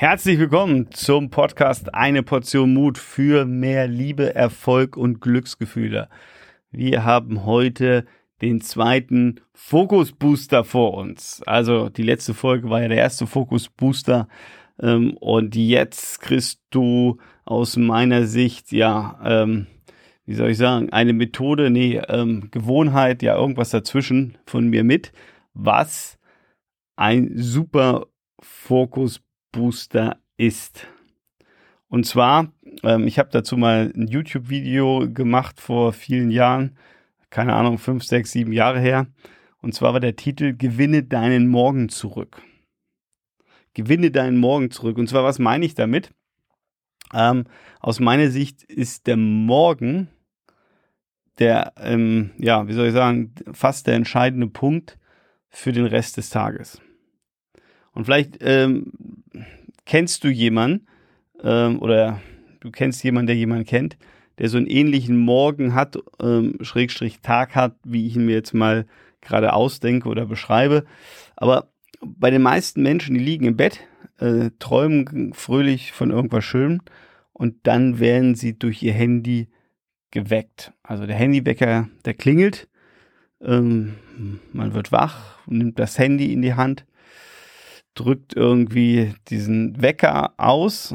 Herzlich willkommen zum Podcast Eine Portion Mut für mehr Liebe, Erfolg und Glücksgefühle. Wir haben heute den zweiten Fokus Booster vor uns. Also die letzte Folge war ja der erste Fokus Booster ähm, und jetzt kriegst du aus meiner Sicht ja ähm, wie soll ich sagen, eine Methode, nee, ähm, Gewohnheit, ja, irgendwas dazwischen von mir mit, was ein super Fokus-Booster ist. Und zwar, ähm, ich habe dazu mal ein YouTube-Video gemacht vor vielen Jahren, keine Ahnung, fünf, sechs, sieben Jahre her. Und zwar war der Titel Gewinne deinen Morgen zurück. Gewinne deinen Morgen zurück. Und zwar, was meine ich damit? Ähm, aus meiner Sicht ist der Morgen der, ähm, ja, wie soll ich sagen, fast der entscheidende Punkt für den Rest des Tages. Und vielleicht ähm, kennst du jemanden ähm, oder du kennst jemanden, der jemanden kennt, der so einen ähnlichen Morgen hat, ähm, Schrägstrich Tag hat, wie ich ihn mir jetzt mal gerade ausdenke oder beschreibe. Aber bei den meisten Menschen, die liegen im Bett, äh, träumen fröhlich von irgendwas Schönem und dann werden sie durch ihr Handy geweckt. Also der Handywecker, der klingelt, ähm, man wird wach, nimmt das Handy in die Hand, drückt irgendwie diesen Wecker aus.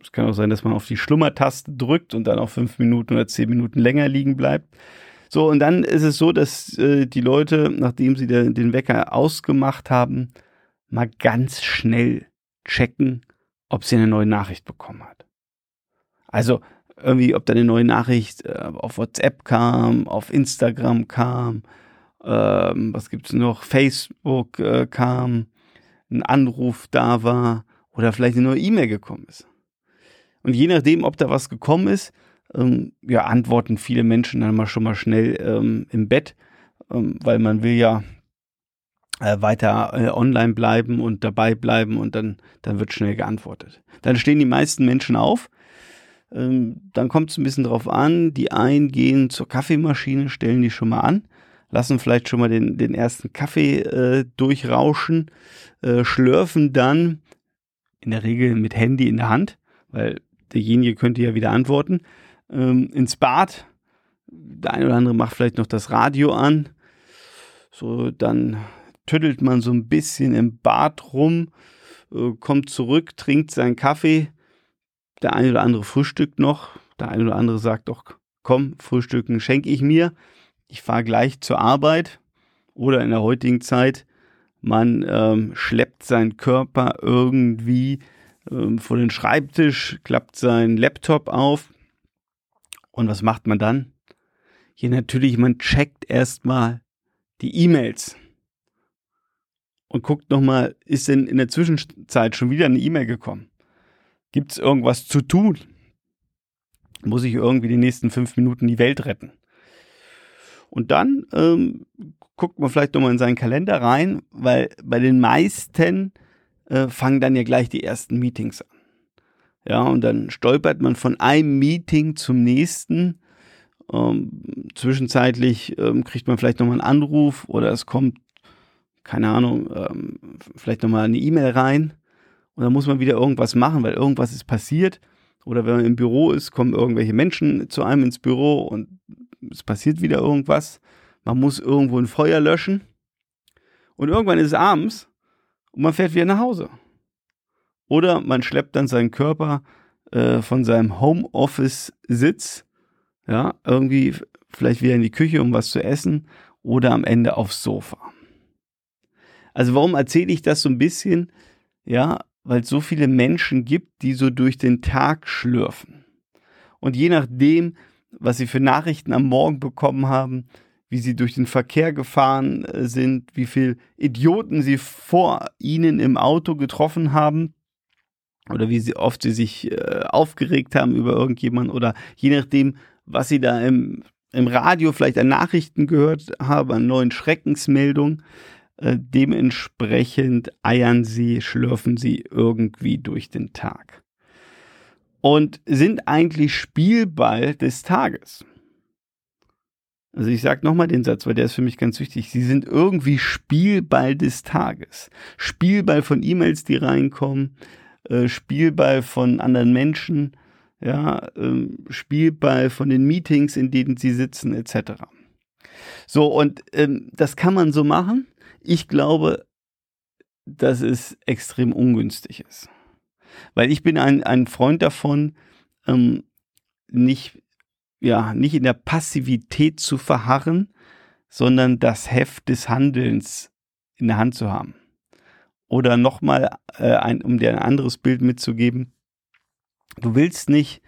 Es kann auch sein, dass man auf die Schlummertaste drückt und dann auch fünf Minuten oder zehn Minuten länger liegen bleibt. So, und dann ist es so, dass äh, die Leute, nachdem sie den, den Wecker ausgemacht haben, mal ganz schnell checken, ob sie eine neue Nachricht bekommen hat. Also irgendwie, ob da eine neue Nachricht äh, auf WhatsApp kam, auf Instagram kam, ähm, was gibt's noch, Facebook äh, kam, ein Anruf da war oder vielleicht eine neue E-Mail gekommen ist. Und je nachdem, ob da was gekommen ist, ähm, ja, antworten viele Menschen dann mal schon mal schnell ähm, im Bett, ähm, weil man will ja äh, weiter äh, online bleiben und dabei bleiben und dann, dann wird schnell geantwortet. Dann stehen die meisten Menschen auf, ähm, dann kommt es ein bisschen drauf an. Die einen gehen zur Kaffeemaschine, stellen die schon mal an, lassen vielleicht schon mal den, den ersten Kaffee äh, durchrauschen, äh, schlürfen dann in der Regel mit Handy in der Hand, weil derjenige könnte ja wieder antworten, ähm, ins Bad. Der eine oder andere macht vielleicht noch das Radio an. So, dann tüttelt man so ein bisschen im Bad rum, äh, kommt zurück, trinkt seinen Kaffee, der eine oder andere frühstückt noch. Der eine oder andere sagt doch, komm, Frühstücken schenke ich mir. Ich fahre gleich zur Arbeit. Oder in der heutigen Zeit, man ähm, schleppt seinen Körper irgendwie ähm, vor den Schreibtisch, klappt seinen Laptop auf. Und was macht man dann? Hier natürlich, man checkt erstmal die E-Mails und guckt nochmal, ist denn in der Zwischenzeit schon wieder eine E-Mail gekommen? Gibt es irgendwas zu tun? Muss ich irgendwie die nächsten fünf Minuten die Welt retten? Und dann ähm, guckt man vielleicht nochmal in seinen Kalender rein, weil bei den meisten äh, fangen dann ja gleich die ersten Meetings an. Ja, und dann stolpert man von einem Meeting zum nächsten. Ähm, zwischenzeitlich ähm, kriegt man vielleicht nochmal einen Anruf oder es kommt, keine Ahnung, ähm, vielleicht nochmal eine E-Mail rein. Und dann muss man wieder irgendwas machen, weil irgendwas ist passiert. Oder wenn man im Büro ist, kommen irgendwelche Menschen zu einem ins Büro und es passiert wieder irgendwas. Man muss irgendwo ein Feuer löschen. Und irgendwann ist es abends und man fährt wieder nach Hause. Oder man schleppt dann seinen Körper äh, von seinem Homeoffice-Sitz, ja, irgendwie vielleicht wieder in die Küche, um was zu essen, oder am Ende aufs Sofa. Also warum erzähle ich das so ein bisschen? Ja, weil es so viele Menschen gibt, die so durch den Tag schlürfen. Und je nachdem, was sie für Nachrichten am Morgen bekommen haben, wie sie durch den Verkehr gefahren äh, sind, wie viele Idioten sie vor ihnen im Auto getroffen haben oder wie sie, oft sie sich äh, aufgeregt haben über irgendjemanden oder je nachdem, was sie da im, im Radio vielleicht an Nachrichten gehört haben, an neuen Schreckensmeldungen, äh, dementsprechend eiern sie, schlürfen sie irgendwie durch den Tag. Und sind eigentlich Spielball des Tages. Also ich sage nochmal den Satz, weil der ist für mich ganz wichtig. Sie sind irgendwie Spielball des Tages. Spielball von E-Mails, die reinkommen, äh, Spielball von anderen Menschen, ja, ähm, Spielball von den Meetings, in denen sie sitzen, etc. So, und ähm, das kann man so machen. Ich glaube, dass es extrem ungünstig ist. Weil ich bin ein, ein Freund davon, ähm, nicht, ja, nicht in der Passivität zu verharren, sondern das Heft des Handelns in der Hand zu haben. Oder nochmal, äh, um dir ein anderes Bild mitzugeben, du willst nicht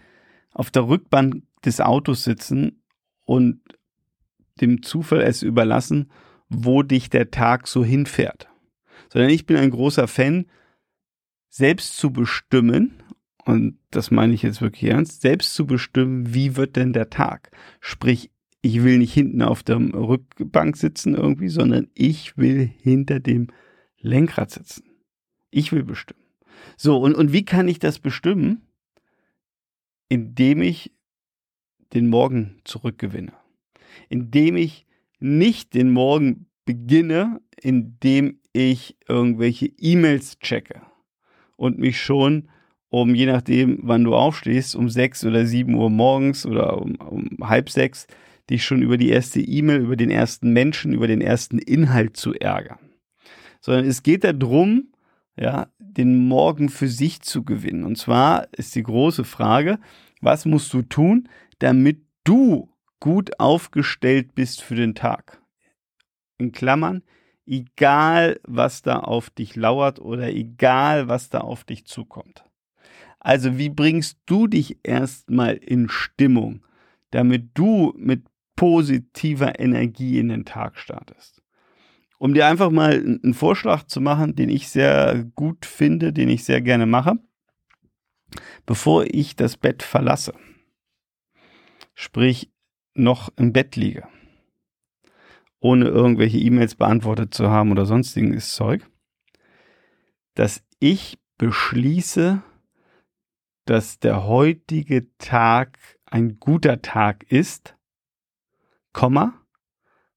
auf der Rückbank des Autos sitzen und dem Zufall es überlassen, wo dich der Tag so hinfährt. Sondern ich bin ein großer Fan, selbst zu bestimmen, und das meine ich jetzt wirklich ernst, selbst zu bestimmen, wie wird denn der Tag. Sprich, ich will nicht hinten auf der Rückbank sitzen irgendwie, sondern ich will hinter dem Lenkrad sitzen. Ich will bestimmen. So, und, und wie kann ich das bestimmen? Indem ich den Morgen zurückgewinne. Indem ich nicht den Morgen beginne, indem ich irgendwelche E-Mails checke und mich schon um, je nachdem, wann du aufstehst, um sechs oder sieben Uhr morgens oder um, um halb sechs, dich schon über die erste E-Mail, über den ersten Menschen, über den ersten Inhalt zu ärgern. Sondern es geht darum, ja, den Morgen für sich zu gewinnen. Und zwar ist die große Frage, was musst du tun, damit du gut aufgestellt bist für den Tag? In Klammern, egal was da auf dich lauert oder egal was da auf dich zukommt. Also wie bringst du dich erstmal in Stimmung, damit du mit positiver Energie in den Tag startest? Um dir einfach mal einen Vorschlag zu machen, den ich sehr gut finde, den ich sehr gerne mache, bevor ich das Bett verlasse, sprich noch im Bett liege ohne irgendwelche E-Mails beantwortet zu haben oder sonstiges Zeug, dass ich beschließe, dass der heutige Tag ein guter Tag ist, Komma,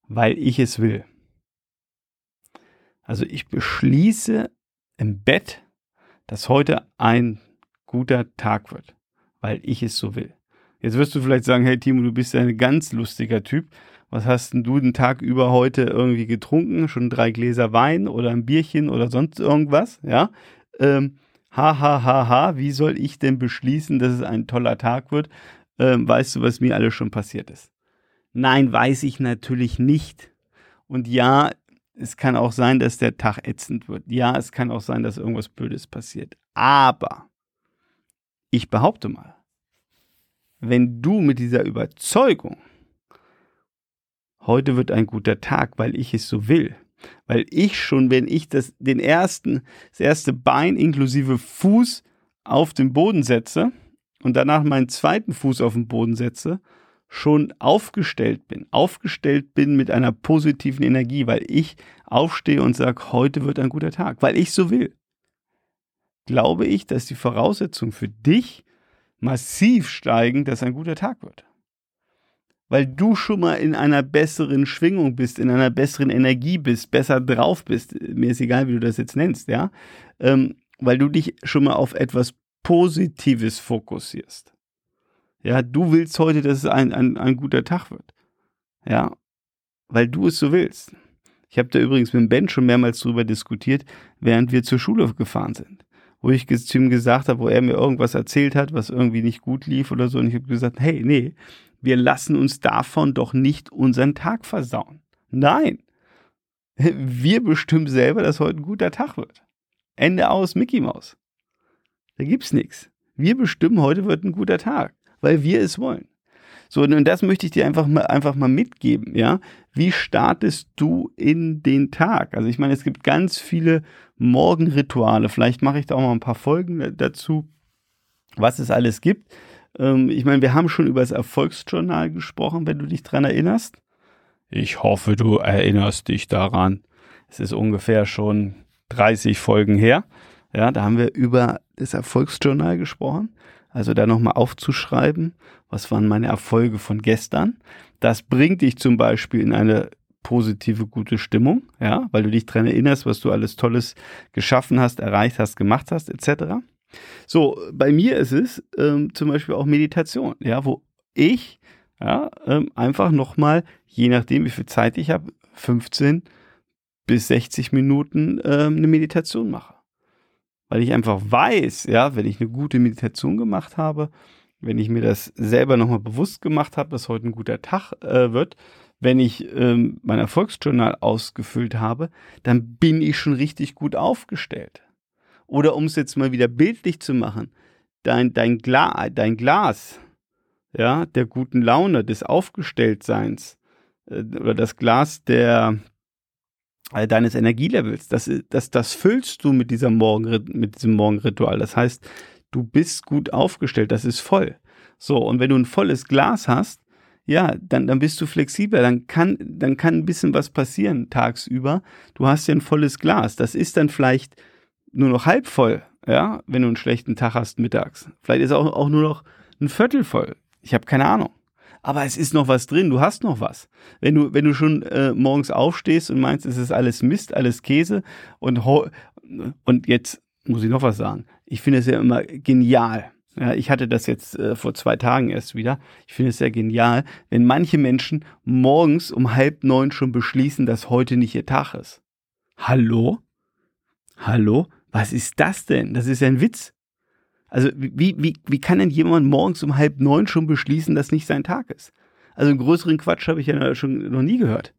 weil ich es will. Also ich beschließe im Bett, dass heute ein guter Tag wird, weil ich es so will. Jetzt wirst du vielleicht sagen, hey Timo, du bist ein ganz lustiger Typ was hast denn du den Tag über heute irgendwie getrunken? Schon drei Gläser Wein oder ein Bierchen oder sonst irgendwas, ja? Ähm, ha, ha, ha, ha, wie soll ich denn beschließen, dass es ein toller Tag wird? Ähm, weißt du, was mir alles schon passiert ist? Nein, weiß ich natürlich nicht. Und ja, es kann auch sein, dass der Tag ätzend wird. Ja, es kann auch sein, dass irgendwas Blödes passiert. Aber ich behaupte mal, wenn du mit dieser Überzeugung heute wird ein guter Tag, weil ich es so will. Weil ich schon, wenn ich das, den ersten, das erste Bein inklusive Fuß auf den Boden setze und danach meinen zweiten Fuß auf den Boden setze, schon aufgestellt bin, aufgestellt bin mit einer positiven Energie, weil ich aufstehe und sage, heute wird ein guter Tag, weil ich so will. Glaube ich, dass die Voraussetzungen für dich massiv steigen, dass ein guter Tag wird weil du schon mal in einer besseren Schwingung bist, in einer besseren Energie bist, besser drauf bist. Mir ist egal, wie du das jetzt nennst, ja. Ähm, weil du dich schon mal auf etwas Positives fokussierst. Ja, du willst heute, dass es ein, ein, ein guter Tag wird. Ja, weil du es so willst. Ich habe da übrigens mit Ben schon mehrmals drüber diskutiert, während wir zur Schule gefahren sind. Wo ich zu ihm gesagt habe, wo er mir irgendwas erzählt hat, was irgendwie nicht gut lief oder so. Und ich habe gesagt, hey, nee, wir lassen uns davon doch nicht unseren Tag versauen. Nein, wir bestimmen selber, dass heute ein guter Tag wird. Ende aus, Mickey Maus. Da gibt's nichts. Wir bestimmen, heute wird ein guter Tag, weil wir es wollen. So, und das möchte ich dir einfach mal, einfach mal mitgeben, ja. Wie startest du in den Tag? Also ich meine, es gibt ganz viele Morgenrituale. Vielleicht mache ich da auch mal ein paar Folgen dazu, was es alles gibt. Ähm, ich meine, wir haben schon über das Erfolgsjournal gesprochen, wenn du dich dran erinnerst. Ich hoffe, du erinnerst dich daran. Es ist ungefähr schon 30 Folgen her. Ja, da haben wir über das Erfolgsjournal gesprochen. Also da nochmal aufzuschreiben, was waren meine Erfolge von gestern. Das bringt dich zum Beispiel in eine positive, gute Stimmung, ja, weil du dich dran erinnerst, was du alles Tolles geschaffen hast, erreicht hast, gemacht hast, etc. So, bei mir ist es ähm, zum Beispiel auch Meditation, ja, wo ich ja, ähm, einfach nochmal, je nachdem, wie viel Zeit ich habe, 15 bis 60 Minuten ähm, eine Meditation mache. Weil ich einfach weiß, ja, wenn ich eine gute Meditation gemacht habe, wenn ich mir das selber nochmal bewusst gemacht habe, dass heute ein guter Tag äh, wird, wenn ich ähm, mein Erfolgsjournal ausgefüllt habe, dann bin ich schon richtig gut aufgestellt. Oder um es jetzt mal wieder bildlich zu machen, dein, dein, Gla dein Glas, ja, der guten Laune, des Aufgestelltseins, äh, oder das Glas der, äh, deines Energielevels, das, das, das füllst du mit dieser Morgen, mit diesem Morgenritual. Das heißt, du bist gut aufgestellt, das ist voll. So, und wenn du ein volles Glas hast, ja, dann, dann bist du flexibler, dann kann, dann kann ein bisschen was passieren tagsüber. Du hast ja ein volles Glas. Das ist dann vielleicht nur noch halb voll, ja, wenn du einen schlechten Tag hast mittags. Vielleicht ist auch, auch nur noch ein Viertel voll. Ich habe keine Ahnung. Aber es ist noch was drin, du hast noch was. Wenn du, wenn du schon äh, morgens aufstehst und meinst, es ist alles Mist, alles Käse und, und jetzt muss ich noch was sagen. Ich finde es ja immer genial. Ja, ich hatte das jetzt äh, vor zwei Tagen erst wieder. Ich finde es sehr genial, wenn manche Menschen morgens um halb neun schon beschließen, dass heute nicht ihr Tag ist. Hallo? Hallo? Was ist das denn? Das ist ja ein Witz. Also wie, wie, wie kann denn jemand morgens um halb neun schon beschließen, dass nicht sein Tag ist? Also einen größeren Quatsch habe ich ja schon noch nie gehört.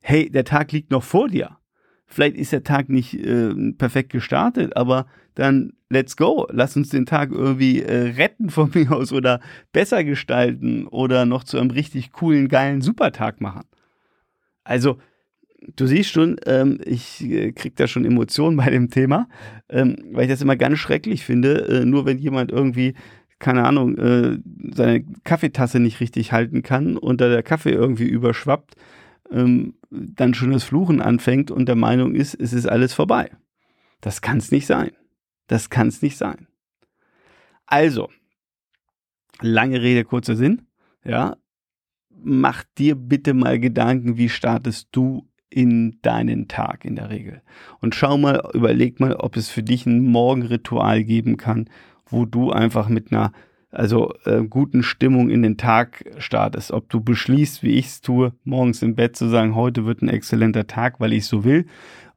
Hey, der Tag liegt noch vor dir. Vielleicht ist der Tag nicht äh, perfekt gestartet, aber dann let's go. Lass uns den Tag irgendwie äh, retten von mir aus oder besser gestalten oder noch zu einem richtig coolen, geilen Supertag machen. Also du siehst schon, ähm, ich äh, krieg da schon Emotionen bei dem Thema, ähm, weil ich das immer ganz schrecklich finde. Äh, nur wenn jemand irgendwie, keine Ahnung, äh, seine Kaffeetasse nicht richtig halten kann und da der Kaffee irgendwie überschwappt, ähm, dann schon das Fluchen anfängt und der Meinung ist, es ist alles vorbei. Das kann es nicht sein. Das kann es nicht sein. Also, lange Rede, kurzer Sinn. Ja, mach dir bitte mal Gedanken, wie startest du in deinen Tag in der Regel. Und schau mal, überleg mal, ob es für dich ein Morgenritual geben kann, wo du einfach mit einer also äh, guten Stimmung in den Tag startest. Ob du beschließt, wie ich es tue, morgens im Bett zu sagen, heute wird ein exzellenter Tag, weil ich so will.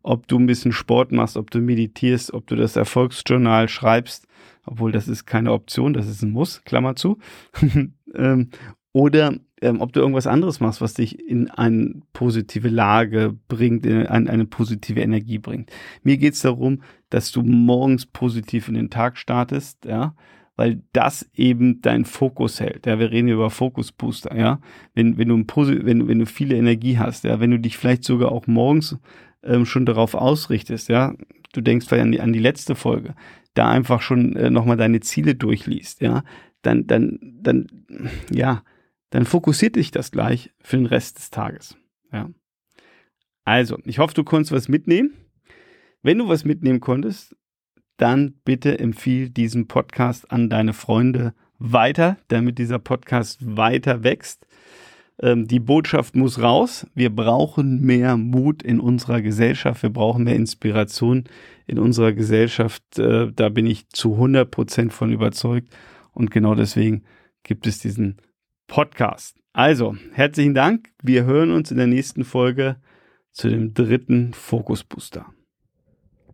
Ob du ein bisschen Sport machst, ob du meditierst, ob du das Erfolgsjournal schreibst, obwohl das ist keine Option, das ist ein Muss, Klammer zu. ähm, oder ähm, ob du irgendwas anderes machst, was dich in eine positive Lage bringt, in eine, eine positive Energie bringt. Mir geht es darum, dass du morgens positiv in den Tag startest, ja, weil das eben dein Fokus hält. Ja, wir reden hier über Fokusbooster, ja. Wenn, wenn du ein wenn, wenn du viele Energie hast, ja, wenn du dich vielleicht sogar auch morgens ähm, schon darauf ausrichtest, ja, du denkst vielleicht an die, an die letzte Folge, da einfach schon äh, nochmal deine Ziele durchliest, ja, dann, dann, dann, ja, dann fokussiert dich das gleich für den Rest des Tages. Ja. Also, ich hoffe, du konntest was mitnehmen. Wenn du was mitnehmen konntest, dann bitte empfiehl diesen Podcast an deine Freunde weiter, damit dieser Podcast weiter wächst. Ähm, die Botschaft muss raus. Wir brauchen mehr Mut in unserer Gesellschaft. Wir brauchen mehr Inspiration in unserer Gesellschaft. Äh, da bin ich zu 100 Prozent von überzeugt. Und genau deswegen gibt es diesen Podcast. Also, herzlichen Dank. Wir hören uns in der nächsten Folge zu dem dritten Fokus Booster.